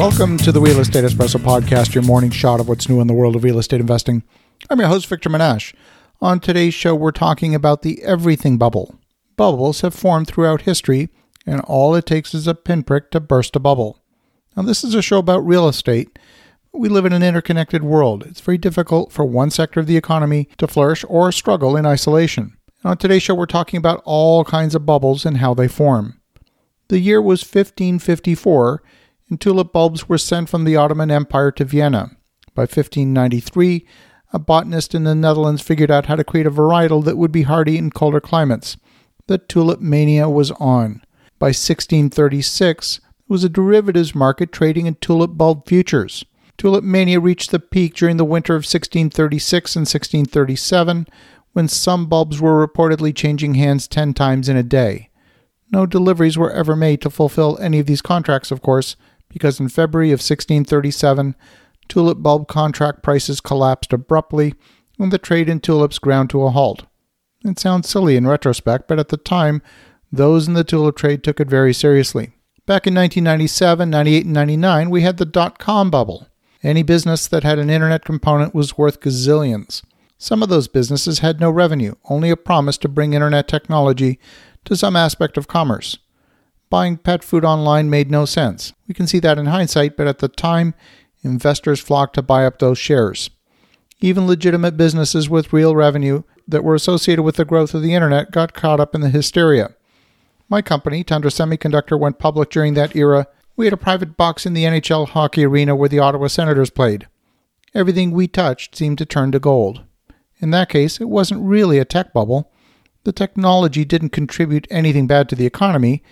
Welcome to the Real Estate Espresso Podcast, your morning shot of what's new in the world of real estate investing. I'm your host, Victor Menasce. On today's show, we're talking about the everything bubble. Bubbles have formed throughout history, and all it takes is a pinprick to burst a bubble. Now, this is a show about real estate. We live in an interconnected world. It's very difficult for one sector of the economy to flourish or struggle in isolation. And on today's show, we're talking about all kinds of bubbles and how they form. The year was 1554 and tulip bulbs were sent from the Ottoman Empire to Vienna. By 1593, a botanist in the Netherlands figured out how to create a varietal that would be hardy in colder climates. The tulip mania was on. By 1636, there was a derivatives market trading in tulip bulb futures. Tulip mania reached the peak during the winter of 1636 and 1637, when some bulbs were reportedly changing hands 10 times in a day. No deliveries were ever made to fulfill any of these contracts, of course, because in February of 1637, tulip bulb contract prices collapsed abruptly and the trade in tulips ground to a halt. It sounds silly in retrospect, but at the time, those in the tulip trade took it very seriously. Back in 1997, 98, and 99, we had the dot com bubble. Any business that had an internet component was worth gazillions. Some of those businesses had no revenue, only a promise to bring internet technology to some aspect of commerce buying pet food online made no sense. We can see that in hindsight, but at the time, investors flocked to buy up those shares. Even legitimate businesses with real revenue that were associated with the growth of the internet got caught up in the hysteria. My company, Tundra Semiconductor, went public during that era. We had a private box in the NHL hockey arena where the Ottawa Senators played. Everything we touched seemed to turn to gold. In that case, it wasn't really a tech bubble. The technology didn't contribute anything bad to the economy.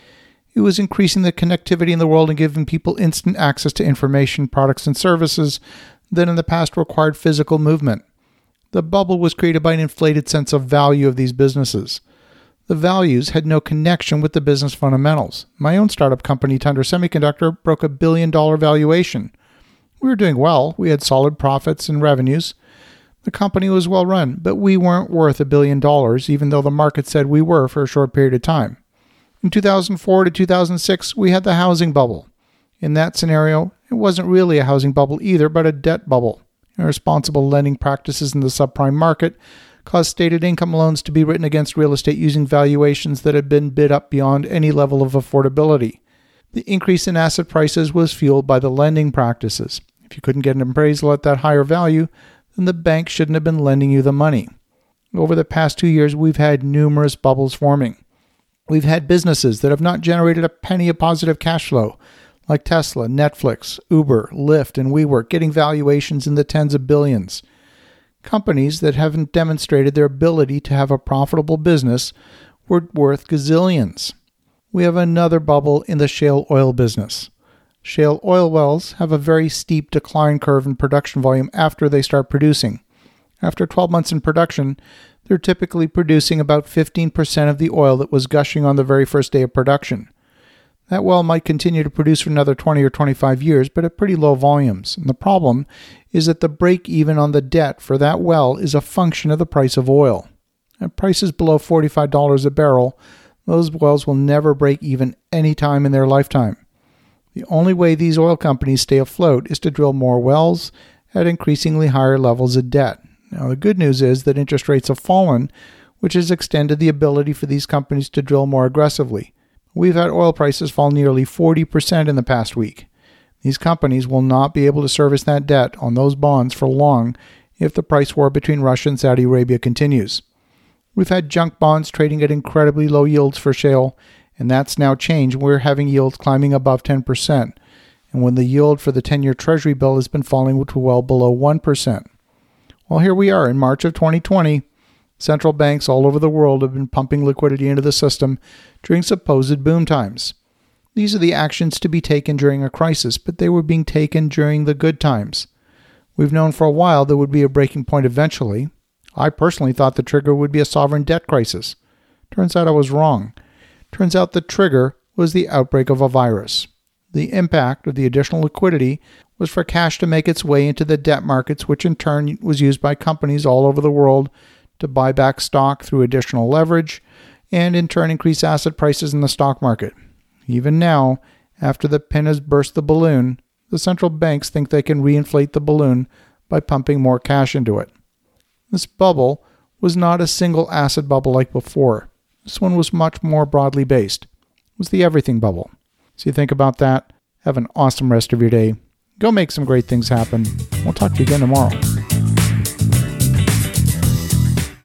It was increasing the connectivity in the world and giving people instant access to information, products, and services that in the past required physical movement. The bubble was created by an inflated sense of value of these businesses. The values had no connection with the business fundamentals. My own startup company, Tundra Semiconductor, broke a billion dollar valuation. We were doing well, we had solid profits and revenues. The company was well run, but we weren't worth a billion dollars, even though the market said we were for a short period of time. In 2004 to 2006, we had the housing bubble. In that scenario, it wasn't really a housing bubble either, but a debt bubble. Irresponsible lending practices in the subprime market caused stated income loans to be written against real estate using valuations that had been bid up beyond any level of affordability. The increase in asset prices was fueled by the lending practices. If you couldn't get an appraisal at that higher value, then the bank shouldn't have been lending you the money. Over the past two years, we've had numerous bubbles forming. We've had businesses that have not generated a penny of positive cash flow, like Tesla, Netflix, Uber, Lyft, and WeWork, getting valuations in the tens of billions. Companies that haven't demonstrated their ability to have a profitable business were worth gazillions. We have another bubble in the shale oil business. Shale oil wells have a very steep decline curve in production volume after they start producing. After 12 months in production, they're typically producing about 15% of the oil that was gushing on the very first day of production. That well might continue to produce for another 20 or 25 years, but at pretty low volumes. And the problem is that the break even on the debt for that well is a function of the price of oil. At prices below $45 a barrel, those wells will never break even any time in their lifetime. The only way these oil companies stay afloat is to drill more wells at increasingly higher levels of debt. Now, the good news is that interest rates have fallen, which has extended the ability for these companies to drill more aggressively. We've had oil prices fall nearly 40% in the past week. These companies will not be able to service that debt on those bonds for long if the price war between Russia and Saudi Arabia continues. We've had junk bonds trading at incredibly low yields for shale, and that's now changed. We're having yields climbing above 10%, and when the yield for the 10 year Treasury bill has been falling to well below 1%. Well, here we are in March of 2020. Central banks all over the world have been pumping liquidity into the system during supposed boom times. These are the actions to be taken during a crisis, but they were being taken during the good times. We've known for a while there would be a breaking point eventually. I personally thought the trigger would be a sovereign debt crisis. Turns out I was wrong. Turns out the trigger was the outbreak of a virus. The impact of the additional liquidity was for cash to make its way into the debt markets, which in turn was used by companies all over the world to buy back stock through additional leverage and in turn increase asset prices in the stock market. Even now, after the pin has burst the balloon, the central banks think they can reinflate the balloon by pumping more cash into it. This bubble was not a single asset bubble like before. This one was much more broadly based. It was the everything bubble. So you think about that. Have an awesome rest of your day. Go make some great things happen. We'll talk to you again tomorrow.